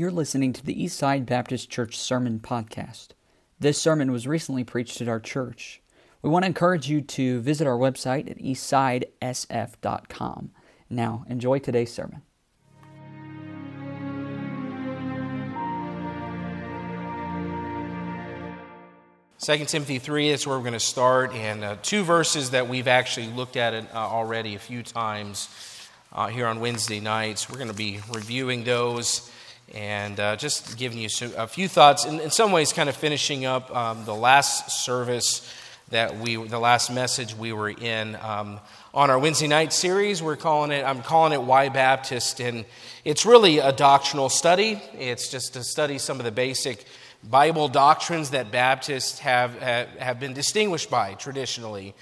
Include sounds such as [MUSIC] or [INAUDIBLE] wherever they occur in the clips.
You're listening to the Eastside Baptist Church Sermon Podcast. This sermon was recently preached at our church. We want to encourage you to visit our website at eastsidesf.com. Now, enjoy today's sermon. Second Timothy 3 is where we're going to start, and uh, two verses that we've actually looked at it, uh, already a few times uh, here on Wednesday nights. We're going to be reviewing those and uh, just giving you a few thoughts. In, in some ways, kind of finishing up um, the last service that we, the last message we were in um, on our Wednesday night series. We're calling it, I'm calling it Why Baptist, and it's really a doctrinal study. It's just to study some of the basic Bible doctrines that Baptists have, have, have been distinguished by traditionally.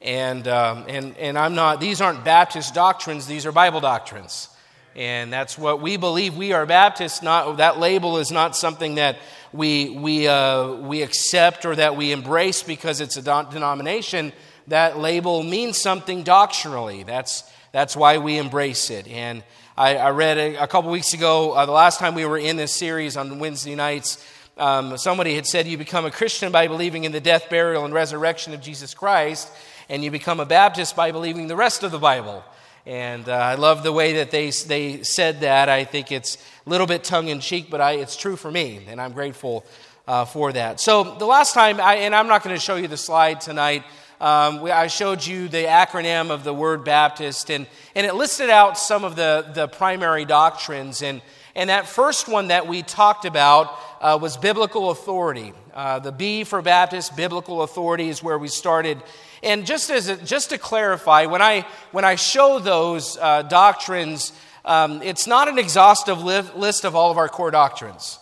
And, um, and, and I'm not, these aren't Baptist doctrines, these are Bible doctrines. And that's what we believe. We are Baptists. Not, that label is not something that we, we, uh, we accept or that we embrace because it's a denomination. That label means something doctrinally. That's, that's why we embrace it. And I, I read a, a, couple weeks ago, uh, the last time we were in this series on Wednesday nights, um, somebody had said you become a Christian by believing in the death, burial, and resurrection of Jesus Christ and you become a Baptist by believing the rest of the Bible. And uh, I love the way that they, they said that. I think it's a little bit tongue in cheek, but I, it's true for me, and I'm grateful uh, for that. So, the last time, I, and I'm not going to show you the slide tonight, um, we, I showed you the acronym of the word Baptist, and, and it listed out some of the, the primary doctrines. And, and that first one that we talked about uh, was biblical authority. Uh, the B for Baptist, biblical authority, is where we started. And just, as a, just to clarify, when I, when I show those uh, doctrines, um, it's not an exhaustive li- list of all of our core doctrines.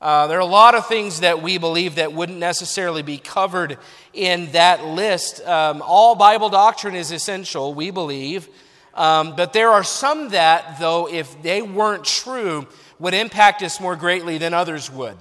Uh, there are a lot of things that we believe that wouldn't necessarily be covered in that list. Um, all Bible doctrine is essential, we believe. Um, but there are some that, though, if they weren't true, would impact us more greatly than others would.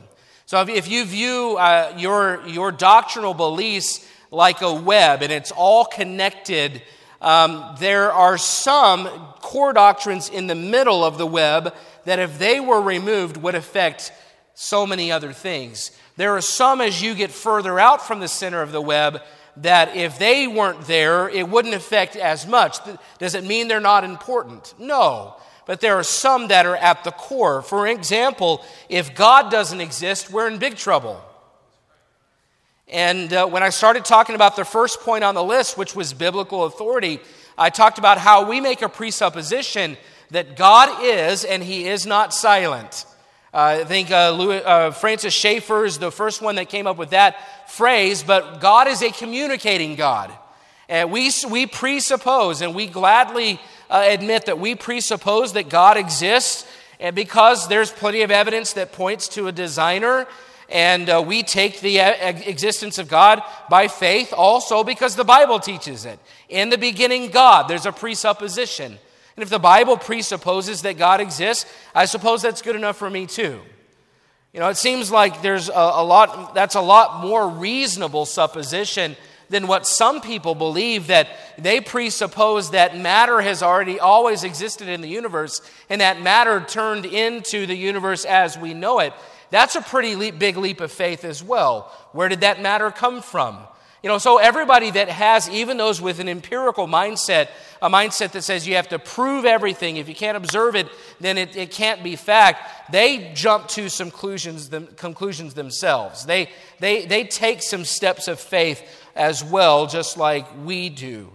So if, if you view uh, your, your doctrinal beliefs like a web and it's all connected, um, there are some core doctrines in the middle of the web that, if they were removed, would affect so many other things. There are some as you get further out from the center of the web that if they weren't there, it wouldn't affect as much. Does it mean they're not important? No but there are some that are at the core. For example, if God doesn't exist, we're in big trouble. And uh, when I started talking about the first point on the list, which was biblical authority, I talked about how we make a presupposition that God is and he is not silent. Uh, I think uh, Louis, uh, Francis Schaeffer is the first one that came up with that phrase, but God is a communicating God. And we, we presuppose and we gladly uh, admit that we presuppose that God exists, and because there's plenty of evidence that points to a designer, and uh, we take the uh, existence of God by faith also because the Bible teaches it. In the beginning, God, there's a presupposition. And if the Bible presupposes that God exists, I suppose that's good enough for me too. You know, it seems like there's a, a lot, that's a lot more reasonable supposition than what some people believe that they presuppose that matter has already always existed in the universe and that matter turned into the universe as we know it. That's a pretty leap, big leap of faith as well. Where did that matter come from? You know, so everybody that has, even those with an empirical mindset, a mindset that says you have to prove everything, if you can't observe it, then it, it can't be fact, they jump to some conclusions, them, conclusions themselves. They, they, they take some steps of faith as well, just like we do.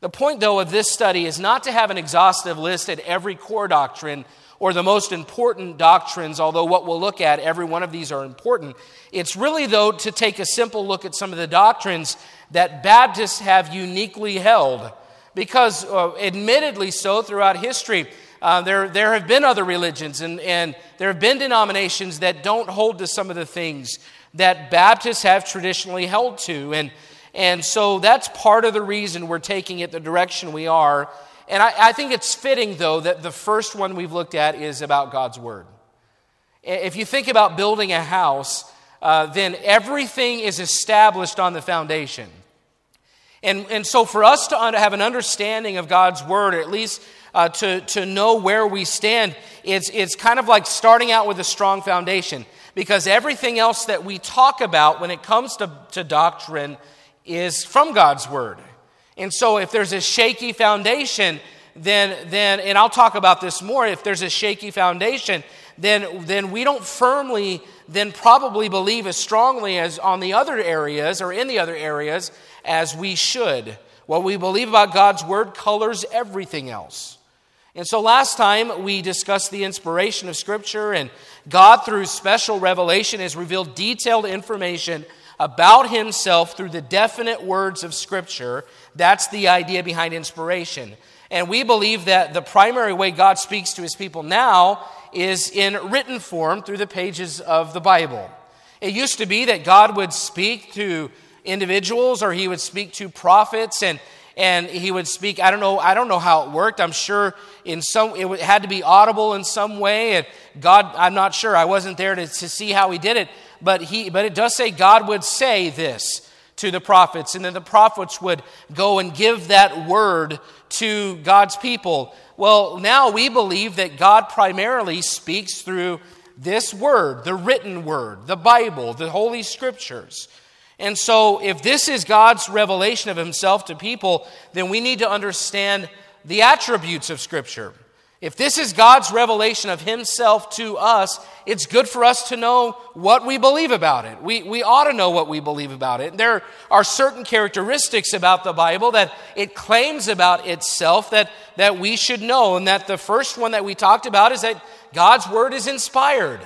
The point, though, of this study is not to have an exhaustive list at every core doctrine or the most important doctrines, although what we'll look at, every one of these are important. It's really, though, to take a simple look at some of the doctrines that Baptists have uniquely held. Because, uh, admittedly, so throughout history, uh, there, there have been other religions and, and there have been denominations that don't hold to some of the things that Baptists have traditionally held to. And and so that's part of the reason we're taking it the direction we are. And I, I, think it's fitting, though, that the first one we've looked at is about God's Word. If you think about building a house, uh, then everything is established on the foundation. And, and so, for us to have an understanding of God's Word, or at least uh, to, to know where we stand, it's, it's kind of like starting out with a strong foundation because everything else that we talk about when it comes to, to doctrine is from God's Word. And so if there's a shaky foundation, then, then and I'll talk about this more, if there's a shaky foundation, then, then we don't firmly then probably believe as strongly as on the other areas or in the other areas as we should. What we believe about God's Word colors everything else. And so last time we discussed the inspiration of Scripture, and God, through special revelation, has revealed detailed information about Himself through the definite words of Scripture. That's the idea behind inspiration. And we believe that the primary way God speaks to His people now is in written form through the pages of the Bible. It used to be that God would speak to individuals or he would speak to prophets and and he would speak i don't know i don't know how it worked i'm sure in some it had to be audible in some way and god i'm not sure i wasn't there to, to see how he did it but he but it does say god would say this to the prophets and then the prophets would go and give that word to god's people well now we believe that god primarily speaks through this word the written word the bible the holy scriptures and so, if this is God's revelation of Himself to people, then we need to understand the attributes of Scripture. If this is God's revelation of Himself to us, it's good for us to know what we believe about it. We, we ought to know what we believe about it. There are certain characteristics about the Bible that it claims about itself that, that we should know. And that the first one that we talked about is that God's Word is inspired.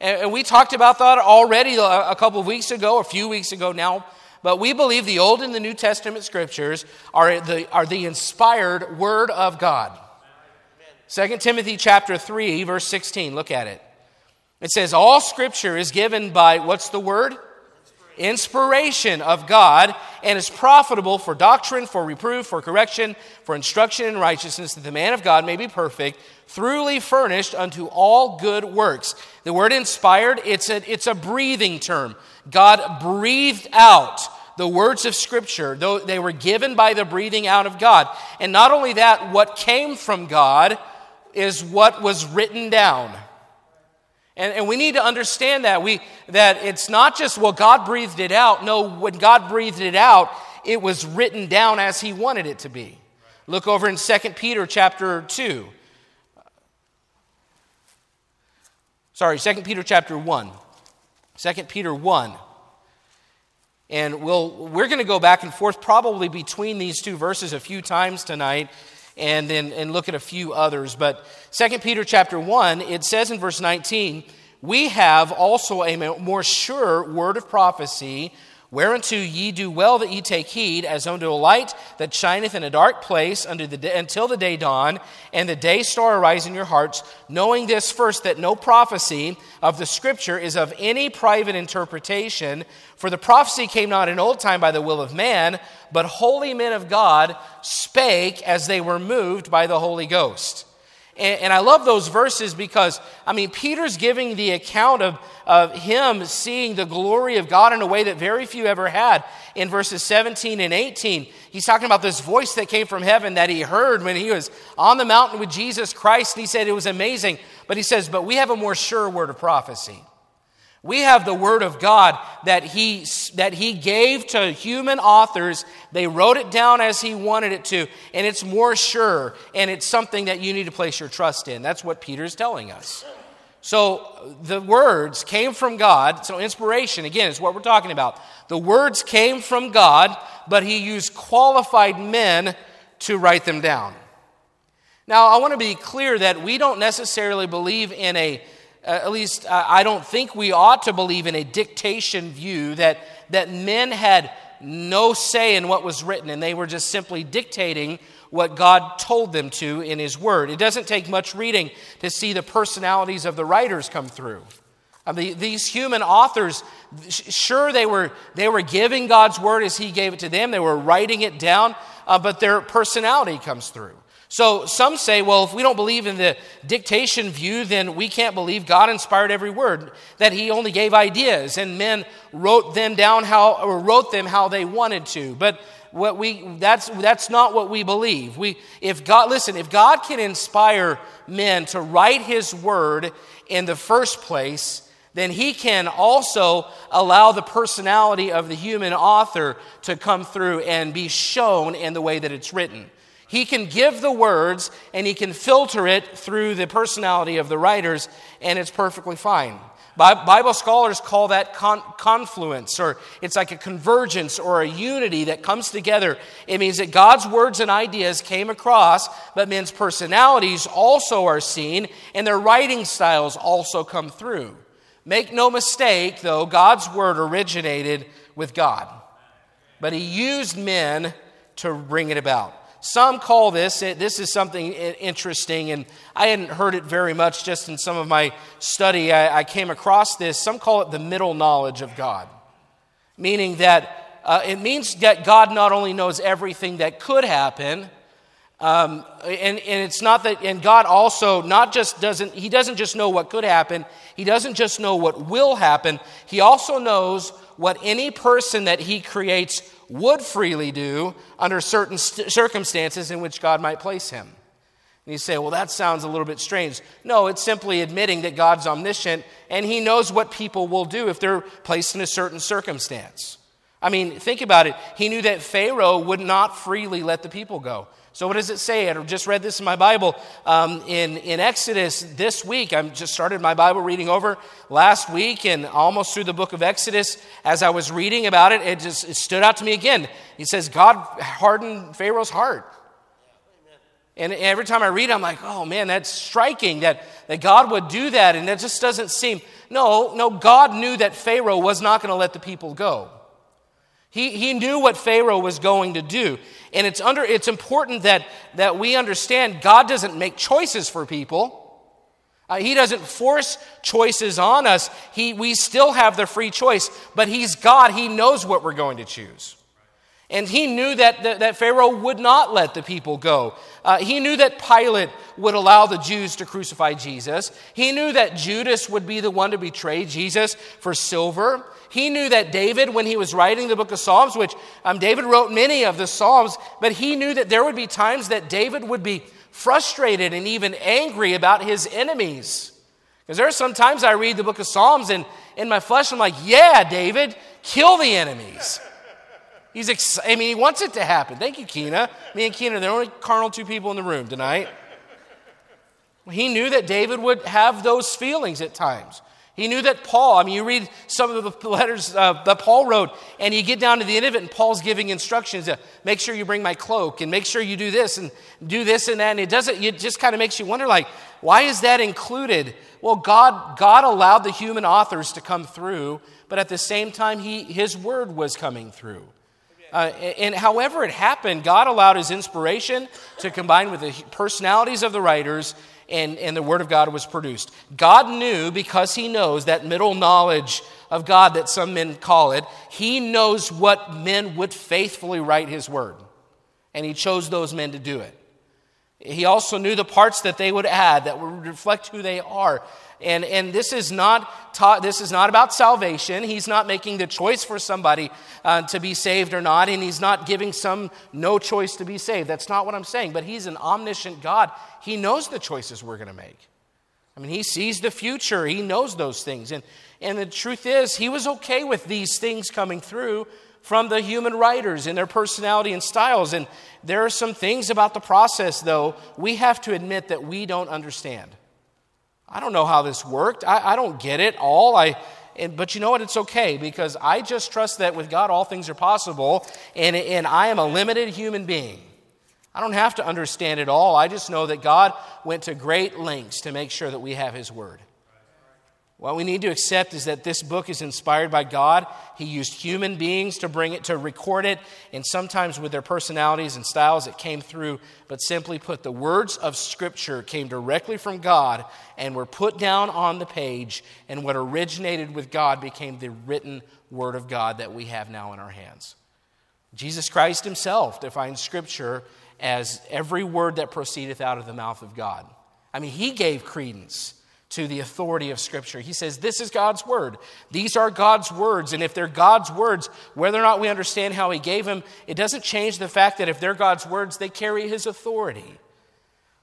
And we talked about that already a couple of weeks ago, a few weeks ago now. But we believe the Old and the New Testament scriptures are the, are the inspired Word of God. 2 Timothy chapter 3, verse 16, look at it. It says, All scripture is given by, what's the word? inspiration of God and is profitable for doctrine, for reproof, for correction, for instruction in righteousness, that the man of God may be perfect, thoroughly furnished unto all good works. The word inspired, it's a, it's a breathing term. God breathed out the words of Scripture, though they were given by the breathing out of God. And not only that, what came from God is what was written down. And, and we need to understand that. We, that it's not just, well, God breathed it out. No, when God breathed it out, it was written down as He wanted it to be. Look over in 2 Peter chapter 2. Sorry, 2 Peter chapter 1. 2 Peter 1. And we'll, we're going to go back and forth probably between these two verses a few times tonight and then and look at a few others. But 2 Peter chapter 1, it says in verse 19, We have also a more sure word of prophecy, whereunto ye do well that ye take heed, as unto a light that shineth in a dark place the day, until the day dawn, and the day star arise in your hearts, knowing this first, that no prophecy of the Scripture is of any private interpretation. For the prophecy came not in old time by the will of man, but holy men of God spake as they were moved by the Holy Ghost. And, and I love those verses because, I mean, Peter's giving the account of, of him seeing the glory of God in a way that very few ever had. In verses 17 and 18, he's talking about this voice that came from heaven that he heard when he was on the mountain with Jesus Christ. And he said it was amazing. But he says, But we have a more sure word of prophecy. We have the Word of God that he, that he gave to human authors. They wrote it down as He wanted it to, and it's more sure, and it's something that you need to place your trust in. That's what Peter's telling us. So the words came from God. So inspiration, again, is what we're talking about. The words came from God, but He used qualified men to write them down. Now, I want to be clear that we don't necessarily believe in a uh, at least uh, I don't think we ought to believe in a dictation view that, that men had no say in what was written and they were just simply dictating what God told them to in His Word. It doesn't take much reading to see the personalities of the writers come through. I mean, these human authors, sure, they were, they were giving God's Word as He gave it to them, they were writing it down, uh, but their personality comes through. So some say, well, if we don't believe in the dictation view, then we can't believe God inspired every word, that He only gave ideas and men wrote them down how, or wrote them how they wanted to. But what we that's that's not what we believe. We if God listen, if God can inspire men to write his word in the first place, then he can also allow the personality of the human author to come through and be shown in the way that it's written. He can give the words and he can filter it through the personality of the writers, and it's perfectly fine. Bible scholars call that con- confluence, or it's like a convergence or a unity that comes together. It means that God's words and ideas came across, but men's personalities also are seen, and their writing styles also come through. Make no mistake, though, God's word originated with God, but He used men to bring it about. Some call this, this is something interesting, and I hadn't heard it very much just in some of my study. I, I came across this. Some call it the middle knowledge of God, meaning that uh, it means that God not only knows everything that could happen, um, and, and it's not that, and God also not just doesn't, He doesn't just know what could happen, He doesn't just know what will happen, He also knows what any person that He creates would freely do under certain st- circumstances in which God might place him. And you say, well, that sounds a little bit strange. No, it's simply admitting that God's omniscient and he knows what people will do if they're placed in a certain circumstance. I mean, think about it. He knew that Pharaoh would not freely let the people go. So, what does it say? I just read this in my Bible um, in, in Exodus this week. I just started my Bible reading over last week and almost through the book of Exodus. As I was reading about it, it just it stood out to me again. He says, God hardened Pharaoh's heart. And every time I read it, I'm like, oh man, that's striking that, that God would do that. And that just doesn't seem. No, no, God knew that Pharaoh was not going to let the people go. He, he knew what Pharaoh was going to do. And it's, under, it's important that, that we understand God doesn't make choices for people. Uh, he doesn't force choices on us. He, we still have the free choice, but He's God. He knows what we're going to choose. And he knew that, that, that, Pharaoh would not let the people go. Uh, he knew that Pilate would allow the Jews to crucify Jesus. He knew that Judas would be the one to betray Jesus for silver. He knew that David, when he was writing the book of Psalms, which um, David wrote many of the Psalms, but he knew that there would be times that David would be frustrated and even angry about his enemies. Because there are some times I read the book of Psalms and in my flesh I'm like, yeah, David, kill the enemies. He's ex- I mean, he wants it to happen. Thank you, Keena. Me and Keena are the only carnal two people in the room tonight. He knew that David would have those feelings at times. He knew that Paul, I mean, you read some of the [LAUGHS] letters uh, that Paul wrote, and you get down to the end of it, and Paul's giving instructions to make sure you bring my cloak, and make sure you do this, and do this and that. And it doesn't, it just kind of makes you wonder, like, why is that included? Well, God, God allowed the human authors to come through, but at the same time, he, his word was coming through. Uh, and however it happened, God allowed his inspiration to combine with the personalities of the writers, and, and the Word of God was produced. God knew, because he knows that middle knowledge of God that some men call it, he knows what men would faithfully write his Word. And he chose those men to do it. He also knew the parts that they would add that would reflect who they are. And, and this, is not taught, this is not about salvation. He's not making the choice for somebody uh, to be saved or not, and he's not giving some no choice to be saved. That's not what I'm saying. But he's an omniscient God. He knows the choices we're going to make. I mean, he sees the future, he knows those things. And, and the truth is, he was okay with these things coming through from the human writers and their personality and styles. And there are some things about the process, though, we have to admit that we don't understand. I don't know how this worked. I, I don't get it all. I, and, but you know what? It's okay because I just trust that with God all things are possible, and, and I am a limited human being. I don't have to understand it all. I just know that God went to great lengths to make sure that we have His Word. What we need to accept is that this book is inspired by God. He used human beings to bring it, to record it, and sometimes with their personalities and styles it came through. But simply put, the words of Scripture came directly from God and were put down on the page, and what originated with God became the written Word of God that we have now in our hands. Jesus Christ Himself defines Scripture as every word that proceedeth out of the mouth of God. I mean, He gave credence to the authority of Scripture. He says, This is God's Word. These are God's words. And if they're God's words, whether or not we understand how He gave them, it doesn't change the fact that if they're God's words, they carry His authority.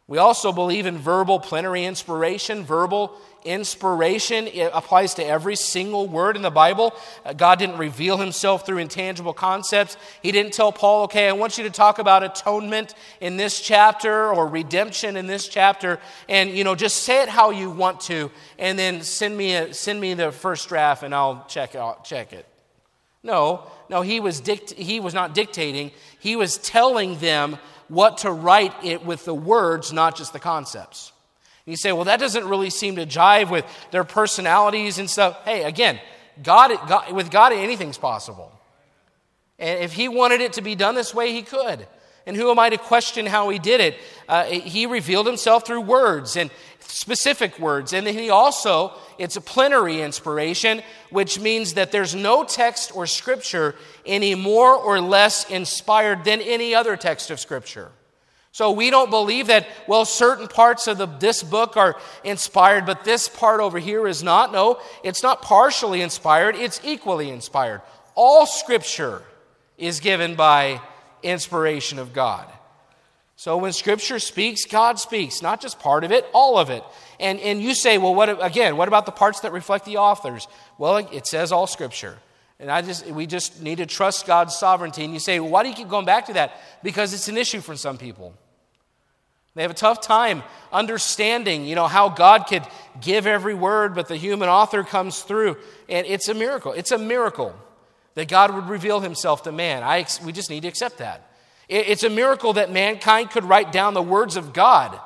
We also believe in verbal plenary inspiration. Verbal inspiration it applies to every single word in the Bible. Uh, God didn't reveal himself through intangible concepts. He didn't tell Paul, okay, I want you to talk about atonement in this chapter or redemption in this chapter, and you know, just say it how you want to, and then send me, a, send me the first draft and I'll check, out, check it. No, no, he was, dict- he was not dictating, he was telling them what to write it with the words, not just the concepts. And you say, well, that doesn't really seem to jive with their personalities and stuff. Hey, again, God, God, with God, anything's possible. And if He wanted it to be done this way, He could. And who am I to question how He did it? Uh, he revealed Himself through words and specific words. And He also, it's a plenary inspiration, which means that there's no text or scripture any more or less inspired than any other text of scripture. So we don't believe that, well, certain parts of the, this book are inspired, but this part over here is not. No, it's not partially inspired, it's equally inspired. All scripture is given by inspiration of God. So when scripture speaks, God speaks, not just part of it, all of it. And, and you say, well, what, again, what about the parts that reflect the authors? Well, it says all scripture. And I just, we just need to trust God's sovereignty. And you say, well, why do you keep going back to that? Because it's an issue for some people. They have a tough time understanding, you know, how God could give every word, but the human author comes through. And it's a miracle. It's a miracle that God would reveal himself to man. I, we just need to accept that. It's a miracle that mankind could write down the words of God.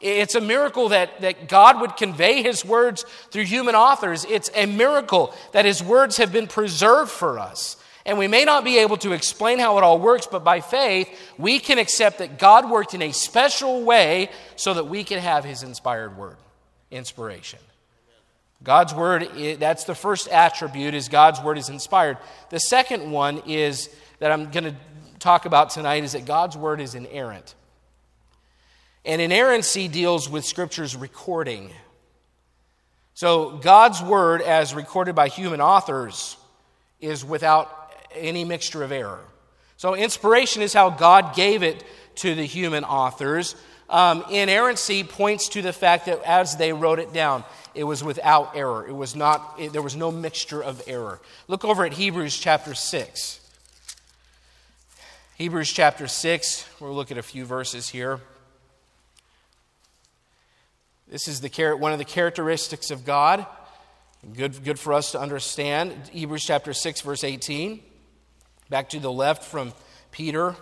It's a miracle that, that God would convey his words through human authors. It's a miracle that his words have been preserved for us. And we may not be able to explain how it all works, but by faith, we can accept that God worked in a special way so that we can have his inspired word, inspiration. God's word, that's the first attribute, is God's word is inspired. The second one is that I'm going to talk about tonight is that God's word is inerrant. And inerrancy deals with Scripture's recording. So, God's word, as recorded by human authors, is without any mixture of error. So, inspiration is how God gave it to the human authors. Um, inerrancy points to the fact that as they wrote it down, it was without error. It was not, it, there was no mixture of error. Look over at Hebrews chapter 6. Hebrews chapter 6, we'll look at a few verses here. This is the, one of the characteristics of God. Good, good for us to understand. Hebrews chapter 6, verse 18. Back to the left from Peter,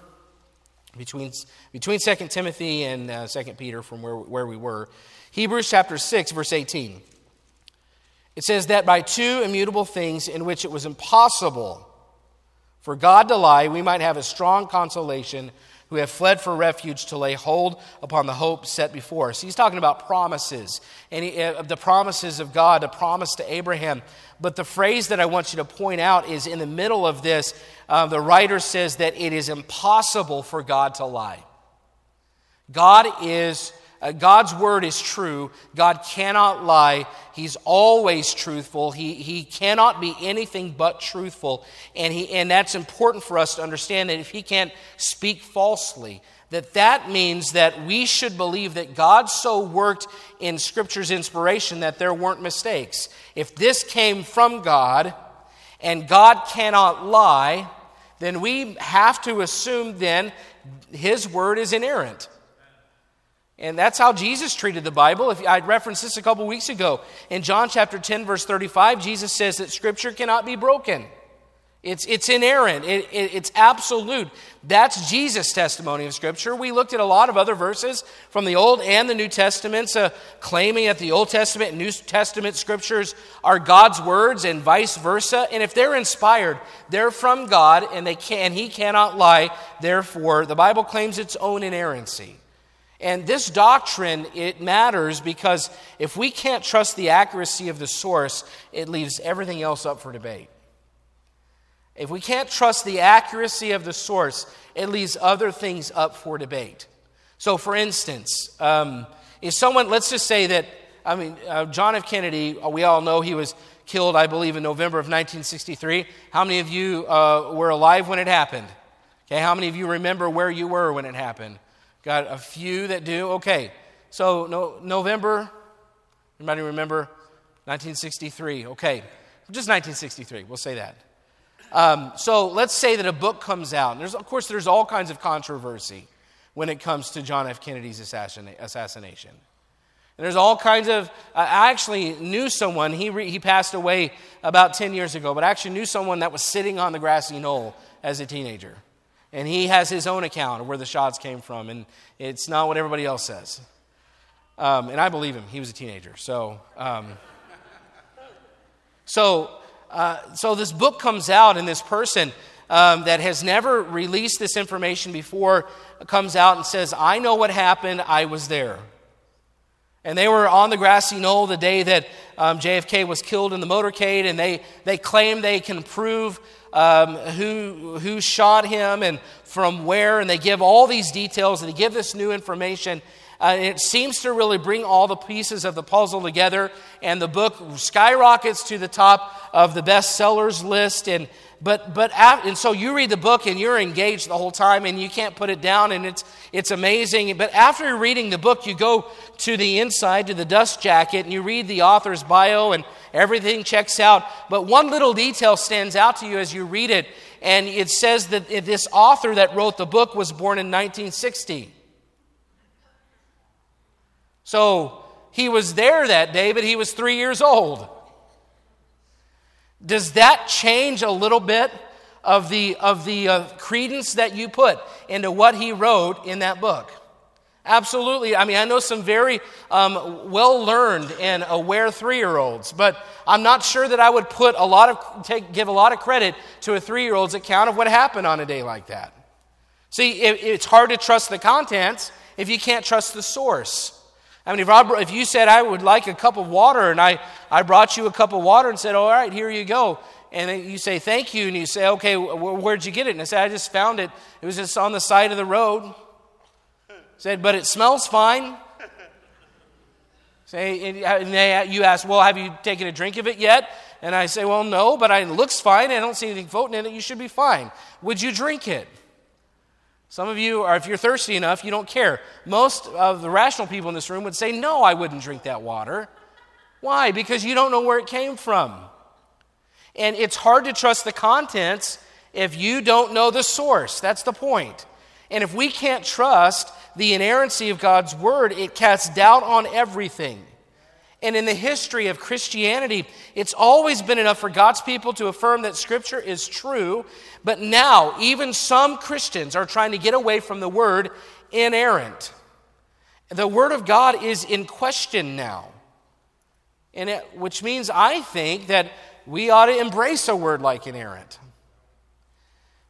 between, between 2 Timothy and uh, 2 Peter from where, where we were. Hebrews chapter 6, verse 18. It says that by two immutable things in which it was impossible for God to lie, we might have a strong consolation who have fled for refuge to lay hold upon the hope set before us. He's talking about promises, and he, uh, the promises of God, a promise to Abraham. But the phrase that I want you to point out is in the middle of this, uh, the writer says that it is impossible for God to lie. God is uh, God's word is true. God cannot lie. He's always truthful. He, he cannot be anything but truthful. And, he, and that's important for us to understand that if he can't speak falsely, that that means that we should believe that God so worked in Scripture's inspiration that there weren't mistakes. If this came from God and God cannot lie, then we have to assume then his word is inerrant. And that's how Jesus treated the Bible. If I referenced this a couple weeks ago. In John chapter 10, verse 35, Jesus says that Scripture cannot be broken. It's, it's inerrant, it, it, it's absolute. That's Jesus' testimony of Scripture. We looked at a lot of other verses from the Old and the New Testaments uh, claiming that the Old Testament and New Testament Scriptures are God's words and vice versa. And if they're inspired, they're from God and, they can, and He cannot lie. Therefore, the Bible claims its own inerrancy. And this doctrine, it matters because if we can't trust the accuracy of the source, it leaves everything else up for debate. If we can't trust the accuracy of the source, it leaves other things up for debate. So, for instance, um, if someone, let's just say that I mean, uh, John F. Kennedy, uh, we all know he was killed, I believe, in November of 1963. How many of you uh, were alive when it happened? Okay, how many of you remember where you were when it happened? Got a few that do? Okay, so no, November, anybody remember? 1963. Okay, just 1963, we'll say that. Um, so let's say that a book comes out. And there's, of course, there's all kinds of controversy when it comes to John F. Kennedy's assassination. And there's all kinds of. I actually knew someone, he, re, he passed away about 10 years ago, but I actually knew someone that was sitting on the grassy knoll as a teenager. And he has his own account of where the shots came from, and it's not what everybody else says. Um, and I believe him. He was a teenager. So, um, so, uh, so this book comes out, and this person um, that has never released this information before comes out and says, I know what happened. I was there. And they were on the grassy knoll the day that um, JFK was killed in the motorcade, and they, they claim they can prove um, who, who shot him and from where, and they give all these details, and they give this new information. Uh, it seems to really bring all the pieces of the puzzle together, and the book skyrockets to the top of the bestsellers list. And but but and so you read the book and you're engaged the whole time, and you can't put it down, and it's it's amazing. But after reading the book, you go to the inside to the dust jacket, and you read the author's bio, and everything checks out. But one little detail stands out to you as you read it, and it says that this author that wrote the book was born in 1960. So he was there that day, but he was three years old. Does that change a little bit of the, of the uh, credence that you put into what he wrote in that book? Absolutely. I mean, I know some very um, well learned and aware three year olds, but I'm not sure that I would put a lot of, take, give a lot of credit to a three year old's account of what happened on a day like that. See, it, it's hard to trust the contents if you can't trust the source. I mean, if, I, if you said, I would like a cup of water, and I, I brought you a cup of water and said, All right, here you go. And then you say, Thank you. And you say, Okay, where'd you get it? And I said, I just found it. It was just on the side of the road. Said, But it smells fine. Say, uh, and they, you ask, Well, have you taken a drink of it yet? And I say, Well, no, but it looks fine. I don't see anything floating in it. You should be fine. Would you drink it? Some of you are, if you're thirsty enough, you don't care. Most of the rational people in this room would say, No, I wouldn't drink that water. Why? Because you don't know where it came from. And it's hard to trust the contents if you don't know the source. That's the point. And if we can't trust the inerrancy of God's word, it casts doubt on everything. And in the history of Christianity, it's always been enough for God's people to affirm that Scripture is true. But now, even some Christians are trying to get away from the word inerrant. The Word of God is in question now. And it, which means I think that we ought to embrace a word like inerrant.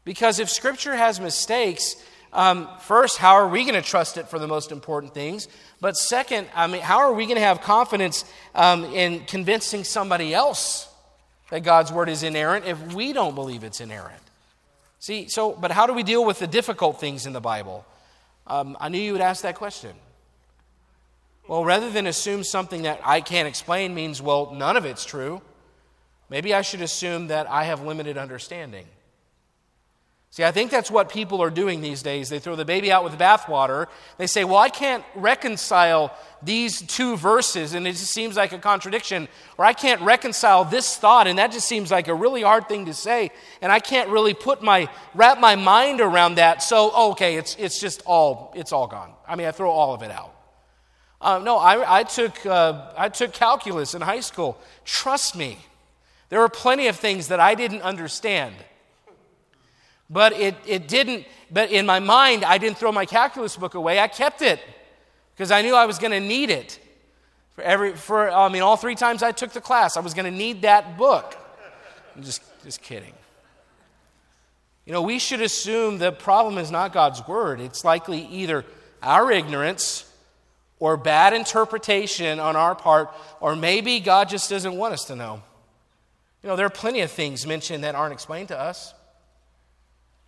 Because if Scripture has mistakes, um, first, how are we going to trust it for the most important things? But second, I mean, how are we going to have confidence um, in convincing somebody else that God's word is inerrant if we don't believe it's inerrant? See, so, but how do we deal with the difficult things in the Bible? Um, I knew you would ask that question. Well, rather than assume something that I can't explain means, well, none of it's true, maybe I should assume that I have limited understanding. See, I think that's what people are doing these days. They throw the baby out with the bathwater. They say, Well, I can't reconcile these two verses, and it just seems like a contradiction. Or I can't reconcile this thought, and that just seems like a really hard thing to say. And I can't really put my, wrap my mind around that. So, okay, it's, it's just all, it's all gone. I mean, I throw all of it out. Uh, no, I, I, took, uh, I took calculus in high school. Trust me, there were plenty of things that I didn't understand. But it, it didn't, but in my mind, I didn't throw my calculus book away. I kept it because I knew I was going to need it. For every, for, I mean, all three times I took the class, I was going to need that book. I'm just, just kidding. You know, we should assume the problem is not God's word. It's likely either our ignorance or bad interpretation on our part, or maybe God just doesn't want us to know. You know, there are plenty of things mentioned that aren't explained to us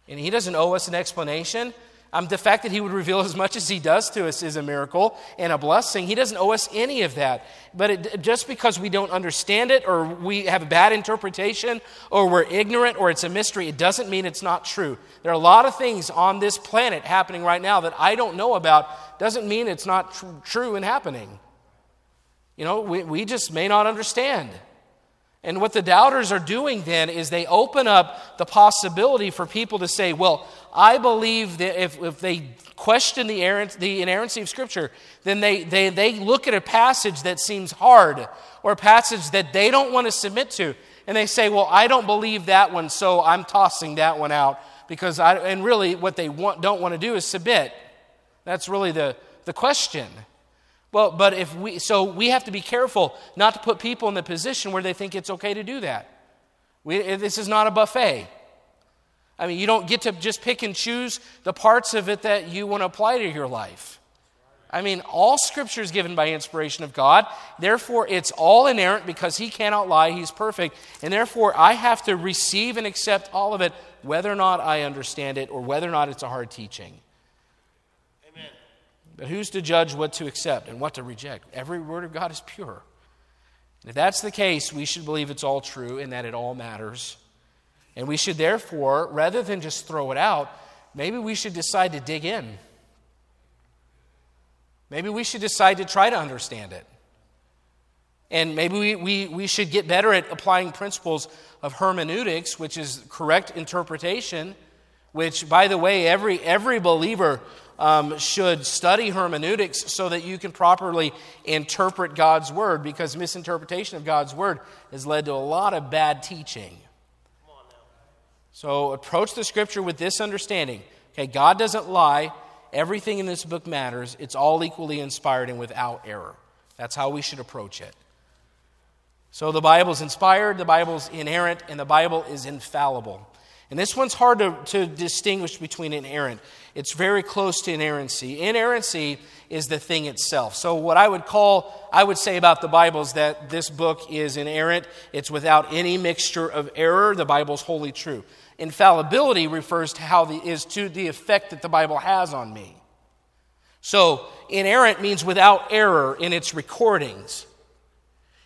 and he doesn't owe us an explanation. Um, the fact that he would reveal as much as he does to us is a miracle and a blessing. He doesn't owe us any of that. But it, just because we don't understand it or we have a bad interpretation or we're ignorant or it's a mystery, it doesn't mean it's not true. There are a lot of things on this planet happening right now that I don't know about. Doesn't mean it's not tr- true and happening. You know, we, we just may not understand. And what the doubters are doing then is they open up the possibility for people to say, well, I believe that if, if they question the, errant, the inerrancy of Scripture, then they, they, they look at a passage that seems hard or a passage that they don't want to submit to. And they say, well, I don't believe that one, so I'm tossing that one out. Because I, and really, what they want, don't want to do is submit. That's really the, the question. Well, but if we, so we have to be careful not to put people in the position where they think it's okay to do that. We, eh, this is not a buffet. I mean, you don't get to just pick and choose the parts of it that you want to apply to your life. I mean, all scripture is given by inspiration of God. Therefore, it's all inerrant because He cannot lie. He's perfect. And therefore, I have to receive and accept all of it, whether or not I understand it or whether or not it's a hard teaching. But who's to judge what to accept and what to reject? Every word of God is pure. And if that's the case, we should believe it's all true and that it all matters. And we should therefore, rather than just throw it out, maybe we should decide to dig in. Maybe we should decide to try to understand it. And maybe we, we, we should get better at applying principles of hermeneutics, which is correct interpretation, which, by the way, every, every believer um, should study hermeneutics so that you can properly interpret God's word because misinterpretation of God's word has led to a lot of bad teaching. So approach the scripture with this understanding. Okay, God doesn't lie. Everything in this book matters. It's all equally inspired and without error. That's how we should approach it. So the Bible's inspired, the Bible's inerrant, and the Bible is infallible. And this one's hard to, to distinguish between inerrant. It's very close to inerrancy. Inerrancy is the thing itself. So, what I would call, I would say about the Bible is that this book is inerrant. It's without any mixture of error. The Bible's wholly true. Infallibility refers to how the, is to the effect that the Bible has on me. So, inerrant means without error in its recordings.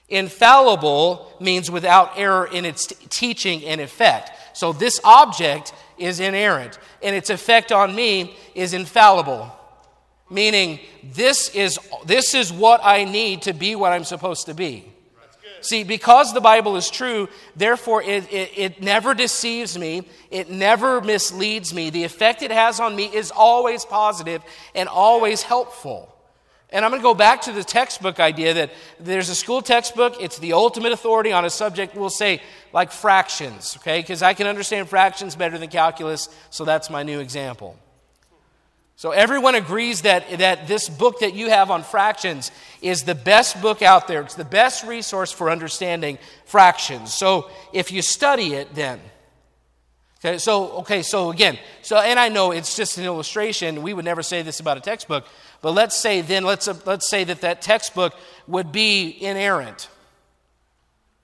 Infallible means without error in its t- teaching and effect. So this object is inerrant, and its effect on me is infallible. Meaning, this is, this is what I need to be what I'm supposed to be. See, because the Bible is true, therefore it, it, it, never deceives me, it never misleads me. The effect it has on me is always positive and always helpful. And I'm going to go back to the textbook idea that there's a school textbook, it's the ultimate authority on a subject, we'll say, like fractions, okay? Because I can understand fractions better than calculus, so that's my new example. So everyone agrees that, that this book that you have on fractions is the best book out there. It's the best resource for understanding fractions. So if you study it, then. Okay, so okay, so again, so and I know it's just an illustration. We would never say this about a textbook, but let's say then, let's, let's say that that textbook would be inerrant.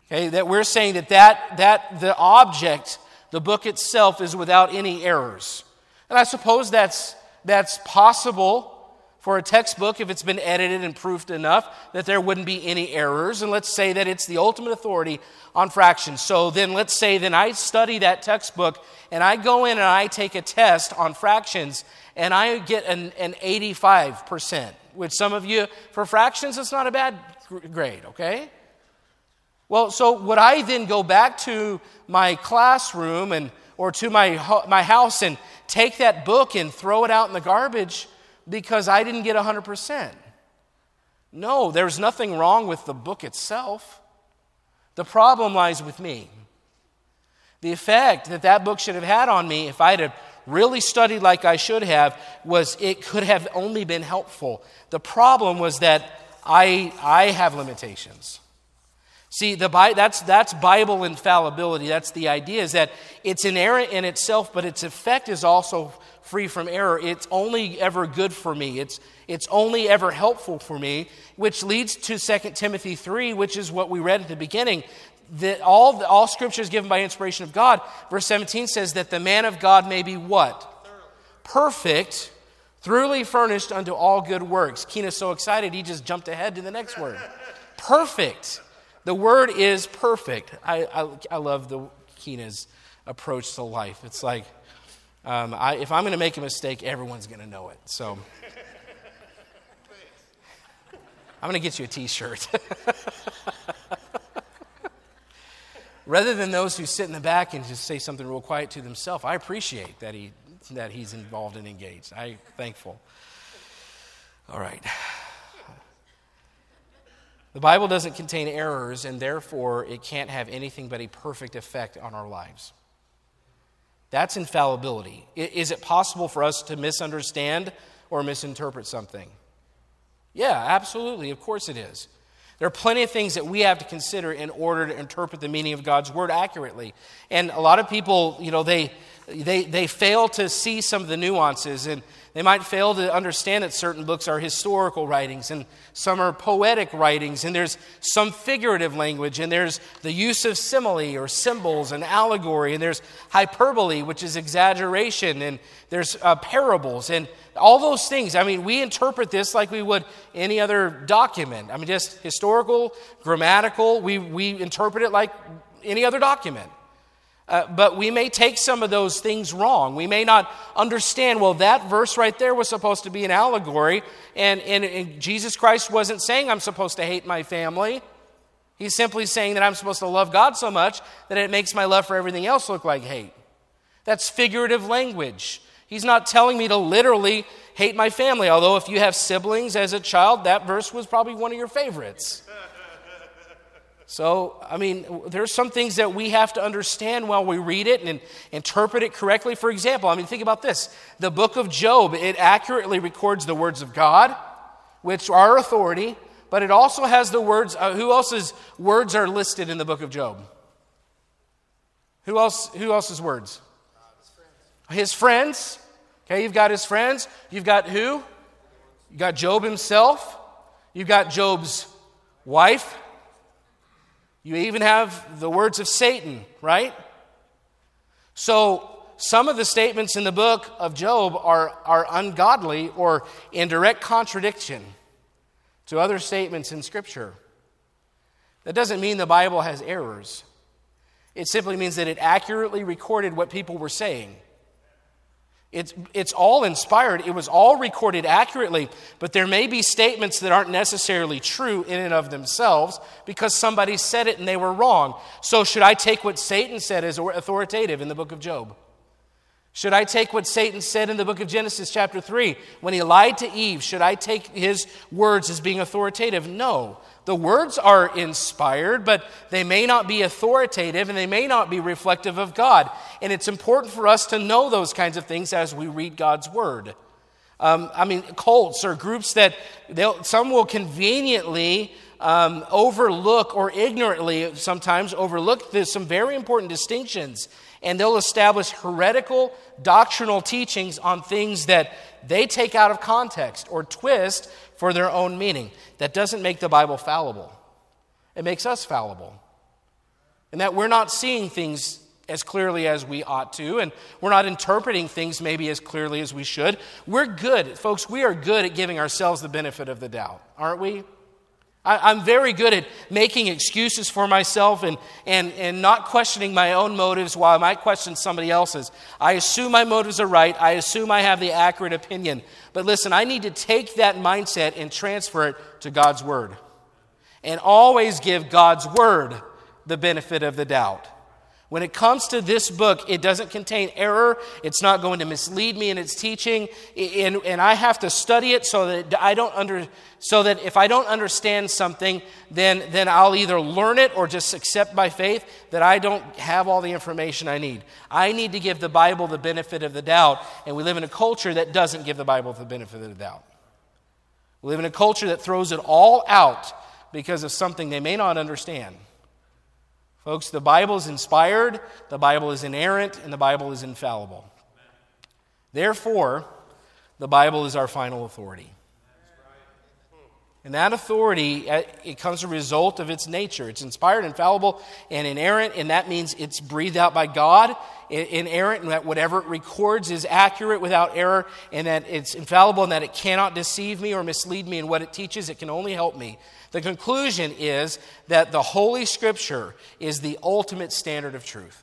Okay, that we're saying that, that that the object, the book itself, is without any errors. And I suppose that's, that's possible for a textbook if it's been edited and proofed enough that there wouldn't be any errors. And let's say that it's the ultimate authority on fractions. So then let's say then I study that textbook and I go in and I take a test on fractions and I get an, an 85%, which some of you, for fractions, it's not a bad grade, okay? Well, so would I then go back to my classroom and, or to my, my house and take that book and throw it out in the garbage because I didn't get 100%? No, there's nothing wrong with the book itself. The problem lies with me. The effect that that book should have had on me if I'd have really studied like I should have was it could have only been helpful. The problem was that I, I have limitations. See, the, that's, that's Bible infallibility. That's the idea, is that it's inerrant in itself, but its effect is also free from error. It's only ever good for me. It's, it's only ever helpful for me, which leads to 2 Timothy 3, which is what we read at the beginning that all, all scripture is given by inspiration of God. Verse 17 says that the man of God may be what? perfect, thoroughly furnished unto all good works. Keena's so excited, he just jumped ahead to the next word. Perfect. The word is perfect. I, I, I love the Keena's approach to life. It's like, um, I, if I'm going to make a mistake, everyone's going to know it. So I'm going to get you a t shirt. [LAUGHS] Rather than those who sit in the back and just say something real quiet to themselves, I appreciate that, he, that he's involved and engaged. I'm thankful. All right. The Bible doesn't contain errors, and therefore it can't have anything but a perfect effect on our lives. That's infallibility. Is it possible for us to misunderstand or misinterpret something? Yeah, absolutely. Of course it is. There are plenty of things that we have to consider in order to interpret the meaning of God's word accurately. And a lot of people, you know, they, they, they fail to see some of the nuances and they might fail to understand that certain books are historical writings and some are poetic writings, and there's some figurative language, and there's the use of simile or symbols and allegory, and there's hyperbole, which is exaggeration, and there's uh, parables, and all those things. I mean, we interpret this like we would any other document. I mean, just historical, grammatical, we, we interpret it like any other document. Uh, but we may take some of those things wrong. We may not understand, well, that verse right there was supposed to be an allegory, and, and, and Jesus Christ wasn't saying I'm supposed to hate my family. He's simply saying that I'm supposed to love God so much that it makes my love for everything else look like hate. That's figurative language. He's not telling me to literally hate my family, although if you have siblings as a child, that verse was probably one of your favorites. So, I mean, there's some things that we have to understand while we read it and interpret it correctly. For example, I mean, think about this. The book of Job, it accurately records the words of God, which are authority, but it also has the words, uh, who else's words are listed in the book of Job? Who else, who else's words? His friends. Okay, you've got his friends. You've got who? You've got Job himself. You've got Job's wife. You even have the words of Satan, right? So, some of the statements in the book of Job are, are ungodly or in direct contradiction to other statements in Scripture. That doesn't mean the Bible has errors, it simply means that it accurately recorded what people were saying. It's, it's all inspired. It was all recorded accurately, but there may be statements that aren't necessarily true in and of themselves because somebody said it and they were wrong. So, should I take what Satan said as authoritative in the book of Job? Should I take what Satan said in the book of Genesis, chapter 3, when he lied to Eve? Should I take his words as being authoritative? No. The words are inspired, but they may not be authoritative and they may not be reflective of God. And it's important for us to know those kinds of things as we read God's word. Um, I mean, cults or groups that some will conveniently um, overlook or ignorantly sometimes overlook some very important distinctions. And they'll establish heretical doctrinal teachings on things that they take out of context or twist for their own meaning. That doesn't make the Bible fallible, it makes us fallible. And that we're not seeing things as clearly as we ought to, and we're not interpreting things maybe as clearly as we should. We're good, folks, we are good at giving ourselves the benefit of the doubt, aren't we? I, am very good at making excuses for myself and, and, and not questioning my own motives while I might question somebody else's. I assume my motives are right. I assume I have the accurate opinion. But listen, I need to take that mindset and transfer it to God's Word. And always give God's Word the benefit of the doubt. When it comes to this book, it doesn't contain error. It's not going to mislead me in its teaching. And, and I have to study it so that I don't under, so that if I don't understand something, then, then I'll either learn it or just accept by faith that I don't have all the information I need. I need to give the Bible the benefit of the doubt. And we live in a culture that doesn't give the Bible the benefit of the doubt. We live in a culture that throws it all out because of something they may not understand. Folks, the Bible is inspired, the Bible is inerrant, and the Bible is infallible. Therefore, the Bible is our final authority. And that authority, uh, it comes a result of its nature. It's inspired, infallible, and inerrant, and that means it's breathed out by God, inerrant, and that whatever it records is accurate without error, and that it's infallible, and that it cannot deceive me or mislead me in what it teaches. It can only help me. The conclusion is that the Holy Scripture is the ultimate standard of truth.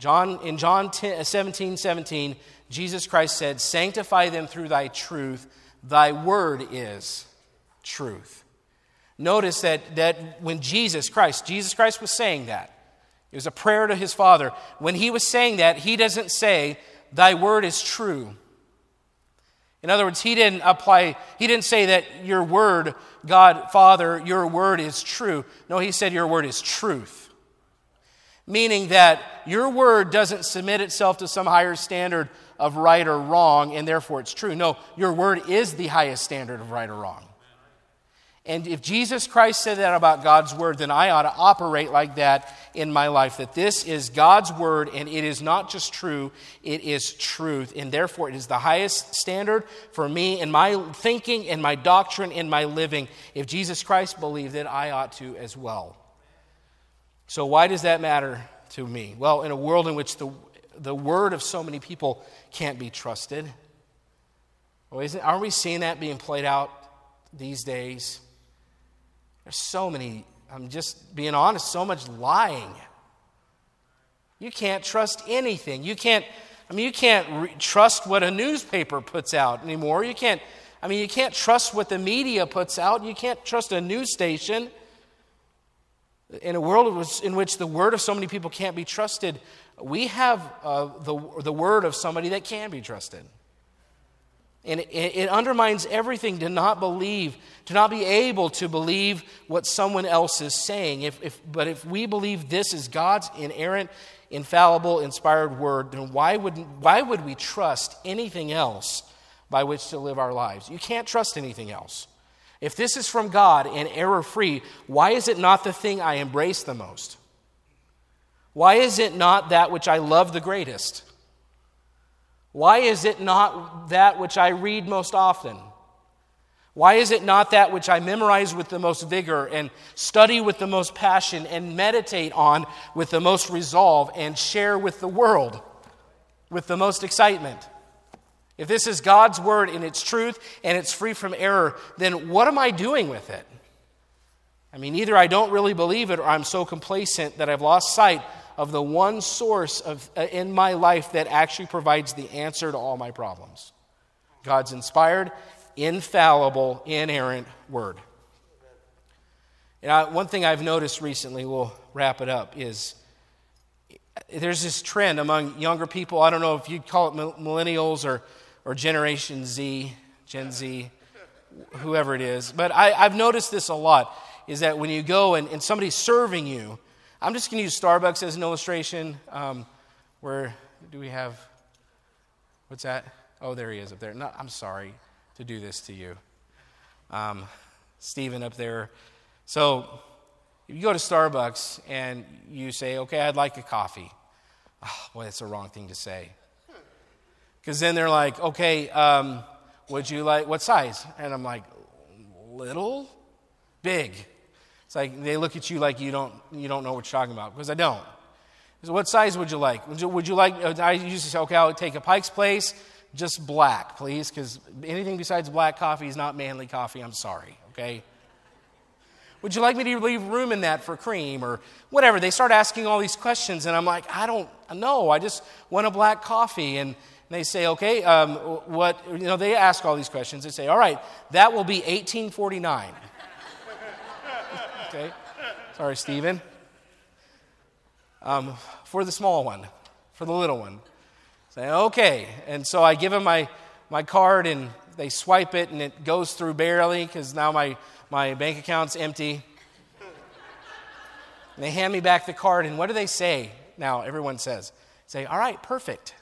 John, in John 10, 17 17, Jesus Christ said, Sanctify them through thy truth. Thy word is truth. Notice that, that when Jesus Christ, Jesus Christ was saying that, it was a prayer to his Father. When he was saying that, he doesn't say, Thy word is true. In other words, he didn't apply, he didn't say that your word, God, Father, your word is true. No, he said your word is truth. Meaning that your word doesn't submit itself to some higher standard of right or wrong, and therefore it's true. No, your word is the highest standard of right or wrong. And if Jesus Christ said that about God's word, then I ought to operate like that in my life. That this is God's word and it is not just true, it is truth. And therefore, it is the highest standard for me in my thinking in my doctrine in my living. If Jesus Christ believed it, I ought to as well. So, why does that matter to me? Well, in a world in which the, the word of so many people can't be trusted, well, aren't we seeing that being played out these days? There's so many, I'm just being honest, so much lying. You can't trust anything. You can't, I mean, you can't re- trust what a newspaper puts out anymore. You can't, I mean, you can't trust what the media puts out. You can't trust a news station. In a world in which the word of so many people can't be trusted, we have uh, the, the word of somebody that can be trusted. And it, it, undermines everything to not believe, to not be able to believe what someone else is saying. If, if, but if we believe this is God's inerrant, infallible, inspired word, then why would, why would we trust anything else by which to live our lives? You can't trust anything else. If this is from God and error free, why is it not the thing I embrace the most? Why is it not that which I love the greatest? Why is it not that which I read most often? Why is it not that which I memorize with the most vigor and study with the most passion and meditate on with the most resolve and share with the world with the most excitement? If this is God's word and it's truth and it's free from error, then what am I doing with it? I mean, either I don't really believe it or I'm so complacent that I've lost sight of the one source of, uh, in my life that actually provides the answer to all my problems God's inspired, infallible, inerrant word. And one thing I've noticed recently, we'll wrap it up, is there's this trend among younger people. I don't know if you'd call it millennials or, or Generation Z, Gen Z, whoever it is. But I, have noticed this a lot is that when you go and, and somebody's serving you, I'm just going to use Starbucks as an illustration. Um, where do we have? What's that? Oh, there he is up there. No, I'm sorry to do this to you. Um, Stephen up there. So, you go to Starbucks and you say, okay, I'd like a coffee. Oh, boy, that's the wrong thing to say. Because then they're like, okay, um, would you like, what size? And I'm like, little? Big. Like they look at you like you don't, you don't know what you're talking about, because I don't. So what size would you like? Would you, would you like, uh, I usually say, okay, I'll take a Pike's Place, just black, please, because anything besides black coffee is not manly coffee. I'm sorry, okay? Would you like me to leave room in that for cream or whatever? They start asking all these questions, and I'm like, I don't know. I just want a black coffee. And they say, okay, um, what, you know, they ask all these questions. They say, all right, that will be 1849. Okay? Sorry, Stephen. Um, for the small one, for the little one. Say, okay. And so I give him my, my card and they swipe it and it goes through barely because now my, my bank account's empty. And they hand me back the card and what do they say? Now, everyone says, say, all right, perfect.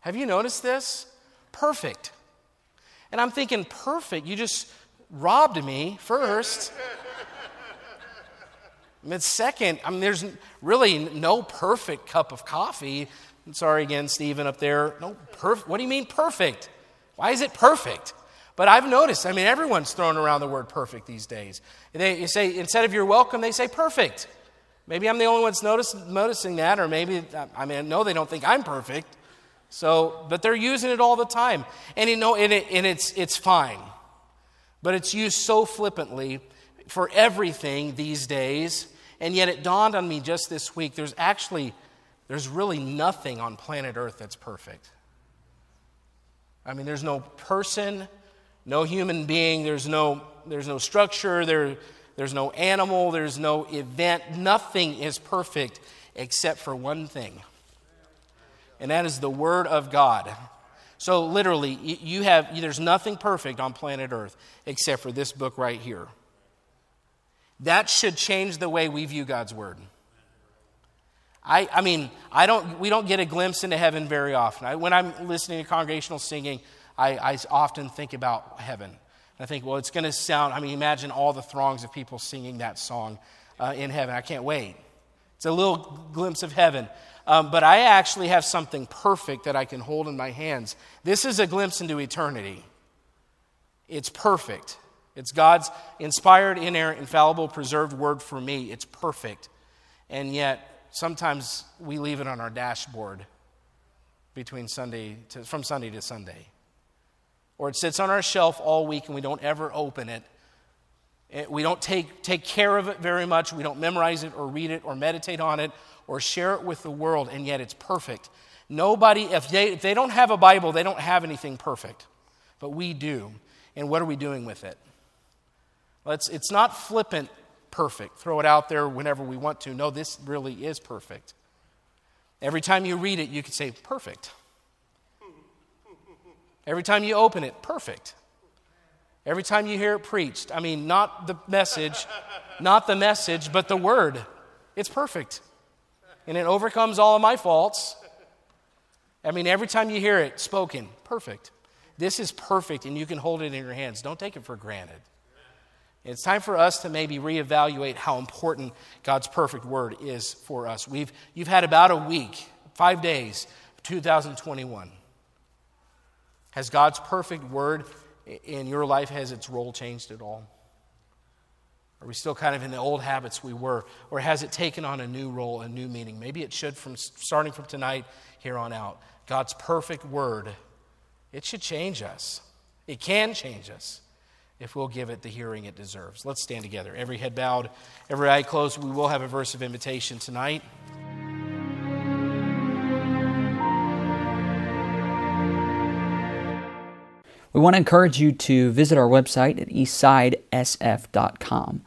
Have you noticed this? Perfect. And I'm thinking, perfect. You just robbed me first. Mean, second, I mean, there's really no perfect cup of coffee. I'm sorry again, Stephen, up there. No perfect. What do you mean perfect? Why is it perfect? But I've noticed, I mean, everyone's throwing around the word perfect these days. They say, instead of you're welcome, they say perfect. Maybe I'm the only one that's noticing that, or maybe, I mean, no, they don't think I'm perfect. So, but they're using it all the time. And you know, and, it, and it's, it's fine. But it's used so flippantly for everything these days. And yet it dawned on me just this week there's actually, there's really nothing on planet Earth that's perfect. I mean, there's no person, no human being, there's no, there's no structure, there, there's no animal, there's no event. Nothing is perfect except for one thing and that is the Word of God. So, literally, you have, there's nothing perfect on planet Earth except for this book right here. That should change the way we view God's Word. I, I mean, I don't, we don't get a glimpse into heaven very often. I, when I'm listening to congregational singing, I, I often think about heaven. And I think, well, it's going to sound, I mean, imagine all the throngs of people singing that song uh, in heaven. I can't wait. It's a little glimpse of heaven. Um, but I actually have something perfect that I can hold in my hands. This is a glimpse into eternity. It's perfect. It's God's inspired, inerrant, infallible, preserved word for me. It's perfect. And yet, sometimes we leave it on our dashboard between Sunday to, from Sunday to Sunday. Or it sits on our shelf all week and we don't ever open it. We don't take, take care of it very much. We don't memorize it or read it or meditate on it or share it with the world, and yet it's perfect. Nobody, if they, if they don't have a Bible, they don't have anything perfect. But we do. And what are we doing with it? Let's, it's not flippant perfect. Throw it out there whenever we want to. No, this really is perfect. Every time you read it, you can say, perfect. Every time you open it, perfect. Every time you hear it preached, I mean, not the message, not the message, but the word, it's perfect and it overcomes all of my faults. I mean, every time you hear it spoken, perfect. This is perfect, and you can hold it in your hands. Don't take it for granted. It's time for us to maybe reevaluate how important God's perfect word is for us. We've, you've had about a week, five days, 2021. Has God's perfect word in your life, has its role changed at all? Are we still kind of in the old habits we were? Or has it taken on a new role, a new meaning? Maybe it should from starting from tonight here on out. God's perfect word, it should change us. It can change us if we'll give it the hearing it deserves. Let's stand together. Every head bowed, every eye closed. We will have a verse of invitation tonight. We want to encourage you to visit our website at eastsidesf.com.